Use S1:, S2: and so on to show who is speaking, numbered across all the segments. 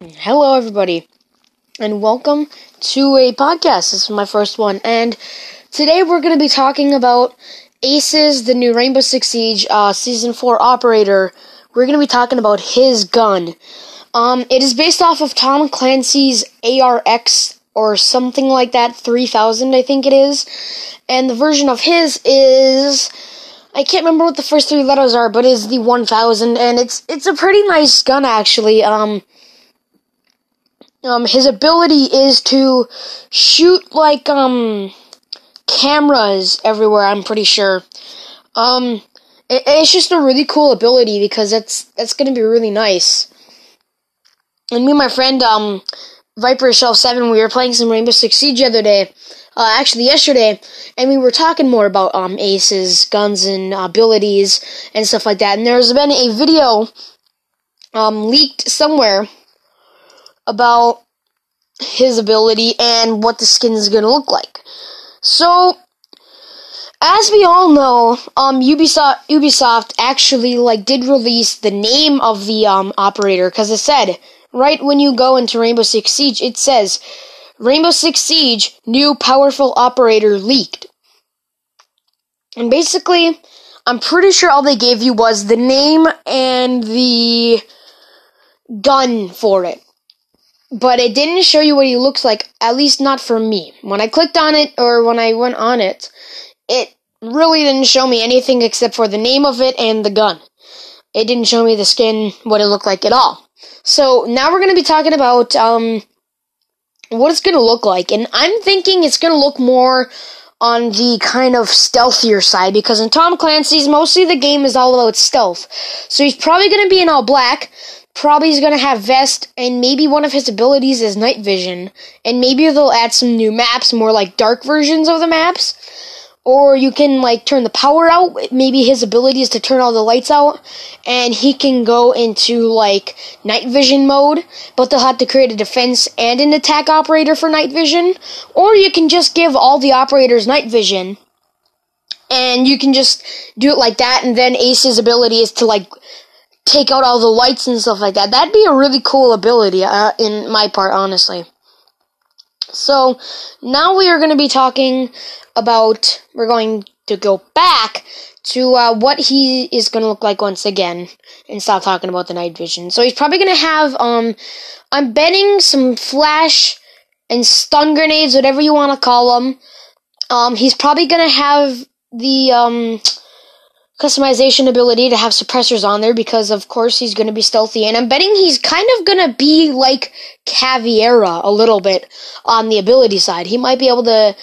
S1: Hello, everybody, and welcome to a podcast. This is my first one, and today we're going to be talking about Aces, the new Rainbow Six Siege uh, Season 4 operator. We're going to be talking about his gun. Um, it is based off of Tom Clancy's ARX or something like that, 3000, I think it is, and the version of his is. I can't remember what the first three letters are, but it's the 1000, and it's it's a pretty nice gun actually. Um, um, his ability is to shoot like um cameras everywhere. I'm pretty sure. Um, it, it's just a really cool ability because that's that's gonna be really nice. And me and my friend um Viper Shelf Seven, we were playing some Rainbow Six Siege the other day. Uh, actually, yesterday, and we were talking more about um aces, guns, and abilities and stuff like that. And there's been a video um leaked somewhere about his ability and what the skin is going to look like. So, as we all know, um, Ubisoft Ubisoft actually like did release the name of the um operator because it said right when you go into Rainbow Six Siege, it says Rainbow Six Siege new powerful operator leaked, and basically, I'm pretty sure all they gave you was the name and the gun for it but it didn't show you what he looks like, at least not for me. When I clicked on it, or when I went on it, it really didn't show me anything except for the name of it and the gun. It didn't show me the skin, what it looked like at all. So now we're going to be talking about um, what it's going to look like, and I'm thinking it's going to look more on the kind of stealthier side because in Tom Clancy's mostly the game is all about stealth. So he's probably going to be in all black, probably is going to have vest and maybe one of his abilities is night vision. And maybe they'll add some new maps more like dark versions of the maps. Or you can like turn the power out maybe his ability is to turn all the lights out. And he can go into like night vision mode but they'll have to create a defense and an attack operator for night vision. Or you can just give all the operators night vision. And you can just do it like that and then ace's ability is to like take out all the lights and stuff like that. That'd be a really cool ability, uh, in my part, honestly. So, now we are going to be talking about, we're going to go back to uh, what he is going to look like once again and stop talking about the night vision. So he's probably going to have, um, I'm betting some flash and stun grenades, whatever you want to call them. Um, he's probably going to have the, um, customization ability to have suppressors on there because of course he's going to be stealthy and I'm betting he's kind of going to be like Caveira a little bit on the ability side. He might be able to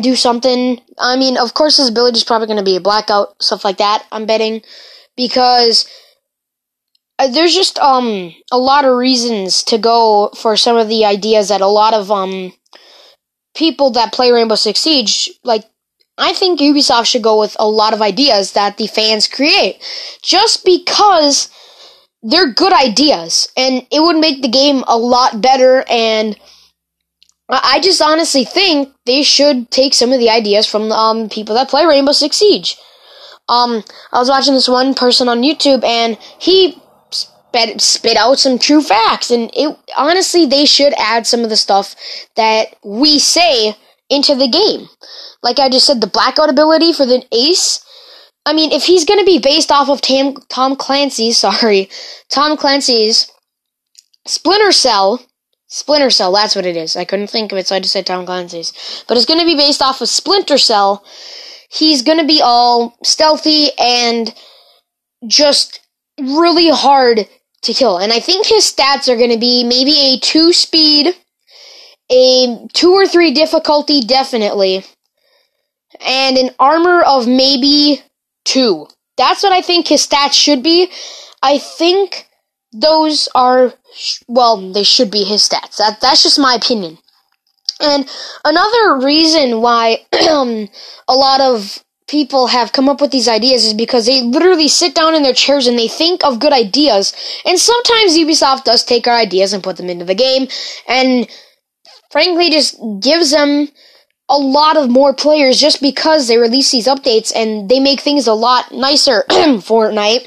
S1: do something. I mean, of course his ability is probably going to be a blackout stuff like that. I'm betting because uh, there's just um a lot of reasons to go for some of the ideas that a lot of um people that play Rainbow Six Siege like I think Ubisoft should go with a lot of ideas that the fans create. Just because they're good ideas and it would make the game a lot better and I just honestly think they should take some of the ideas from um, people that play Rainbow Six Siege. Um, I was watching this one person on YouTube and he spit, spit out some true facts and it honestly they should add some of the stuff that we say into the game like I just said, the blackout ability for the ace. I mean, if he's going to be based off of Tam, Tom Clancy's, sorry, Tom Clancy's Splinter Cell, Splinter Cell, that's what it is. I couldn't think of it, so I just said Tom Clancy's. But it's going to be based off of Splinter Cell. He's going to be all stealthy and just really hard to kill. And I think his stats are going to be maybe a 2 speed, a 2 or 3 difficulty, definitely and an armor of maybe two. That's what I think his stats should be. I think those are well, they should be his stats. That that's just my opinion. And another reason why a lot of people have come up with these ideas is because they literally sit down in their chairs and they think of good ideas. And sometimes Ubisoft does take our ideas and put them into the game and frankly just gives them a lot of more players just because they release these updates and they make things a lot nicer Fortnite.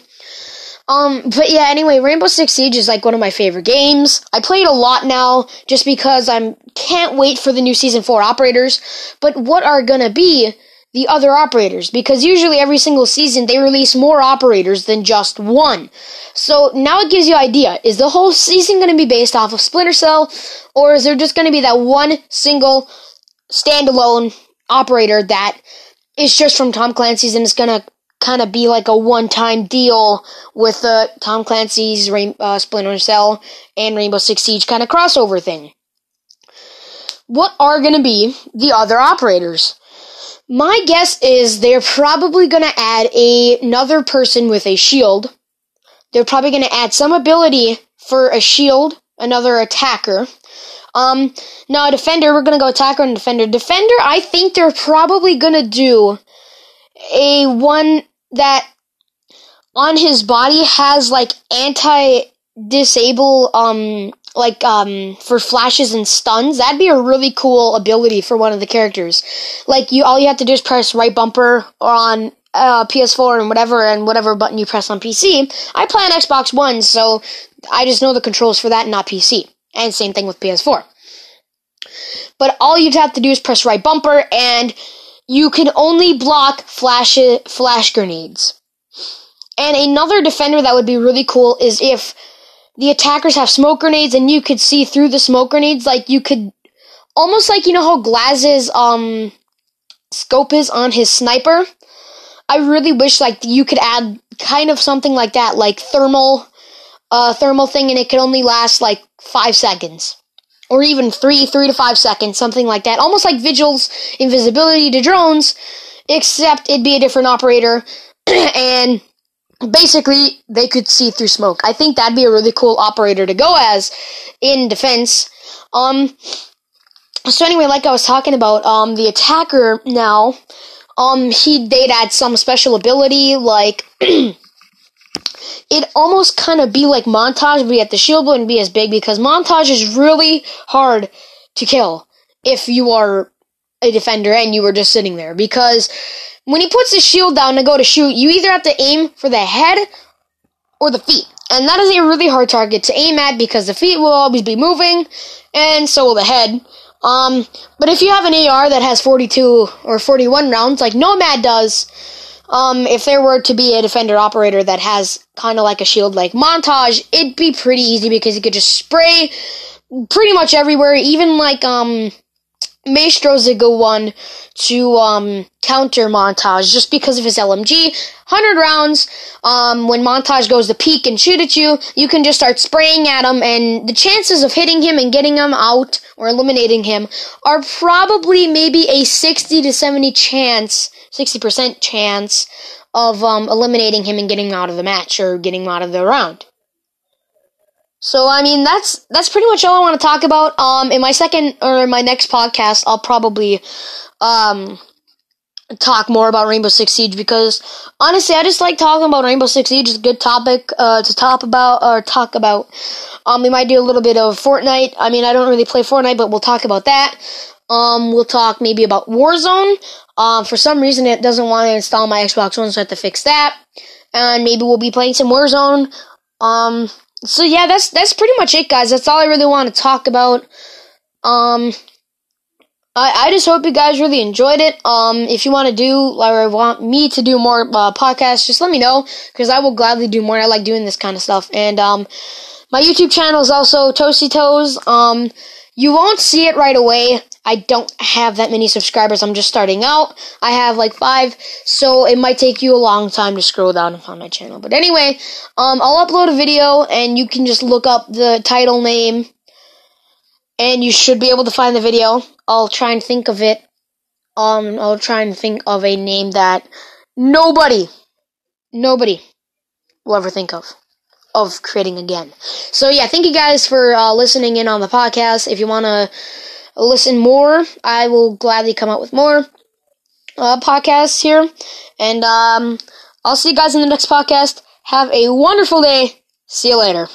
S1: Um, but yeah, anyway, Rainbow Six Siege is like one of my favorite games. I play it a lot now just because I'm can't wait for the new season 4 operators. But what are gonna be the other operators? Because usually every single season they release more operators than just one. So now it gives you idea. Is the whole season gonna be based off of Splinter Cell? Or is there just gonna be that one single standalone operator that is just from Tom Clancy's and it's gonna kind of be like a one-time deal with uh, Tom Clancy's Rain- uh, Splinter Cell and Rainbow Six Siege kind of crossover thing. What are going to be the other operators? My guess is they're probably going to add a, another person with a shield. They're probably going to add some ability for a shield, another attacker. Um, now defender, we're going to go attacker and defender. Defender, I think they're probably going to do a one that on his body has like anti disable um like um for flashes and stuns that'd be a really cool ability for one of the characters. Like you all you have to do is press right bumper on uh, PS4 and whatever and whatever button you press on PC I play on Xbox One so I just know the controls for that not PC and same thing with PS4 but all you'd have to do is press right bumper and you can only block flash flash grenades. And another defender that would be really cool is if the attackers have smoke grenades and you could see through the smoke grenades, like you could almost like you know how Glaz's um scope is on his sniper. I really wish like you could add kind of something like that, like thermal uh thermal thing and it could only last like five seconds or even three, three to five seconds, something like that. Almost like Vigil's invisibility to drones, except it'd be a different operator, and basically they could see through smoke. I think that'd be a really cool operator to go as in defense. Um, so anyway, like I was talking about, um, the attacker now, um, he they'd add some special ability like. it almost kind of be like montage, but yet the shield wouldn't be as big because montage is really hard to kill if you are a defender and you were just sitting there. Because when he puts his shield down to go to shoot, you either have to aim for the head or the feet. And that is a really hard target to aim at because the feet will always be moving, and so will the head. Um, but if you have an AR that has 42 or 41 rounds, like Nomad does, um, if there were to be a defender operator that has kind of like a shield like montage, it'd be pretty easy because you could just spray pretty much everywhere, even like, um, Maestro's a good one to um, counter Montage just because of his LMG. 100 rounds, um, when Montage goes to peek and shoot at you, you can just start spraying at him, and the chances of hitting him and getting him out or eliminating him are probably maybe a 60 to 70 chance 60% chance of um, eliminating him and getting him out of the match or getting him out of the round. So I mean that's that's pretty much all I want to talk about. Um, in my second or my next podcast, I'll probably um talk more about Rainbow Six Siege because honestly, I just like talking about Rainbow Six Siege. It's a good topic uh, to talk about or talk about. Um, we might do a little bit of Fortnite. I mean, I don't really play Fortnite, but we'll talk about that. Um, we'll talk maybe about Warzone. Um, for some reason, it doesn't want to install my Xbox One, so I have to fix that. And maybe we'll be playing some Warzone. Um, so yeah, that's that's pretty much it, guys. That's all I really want to talk about. Um, I, I just hope you guys really enjoyed it. Um, if you want to do, or want me to do more uh, podcasts, just let me know because I will gladly do more. I like doing this kind of stuff. And um, my YouTube channel is also Toasty Toes. Um, you won't see it right away. I don't have that many subscribers. I'm just starting out. I have like five, so it might take you a long time to scroll down and find my channel. But anyway, um, I'll upload a video and you can just look up the title name and you should be able to find the video. I'll try and think of it. Um, I'll try and think of a name that nobody, nobody will ever think of of creating again. So yeah, thank you guys for uh, listening in on the podcast. If you want to listen more, I will gladly come out with more uh, podcasts here. And um, I'll see you guys in the next podcast. Have a wonderful day. See you later.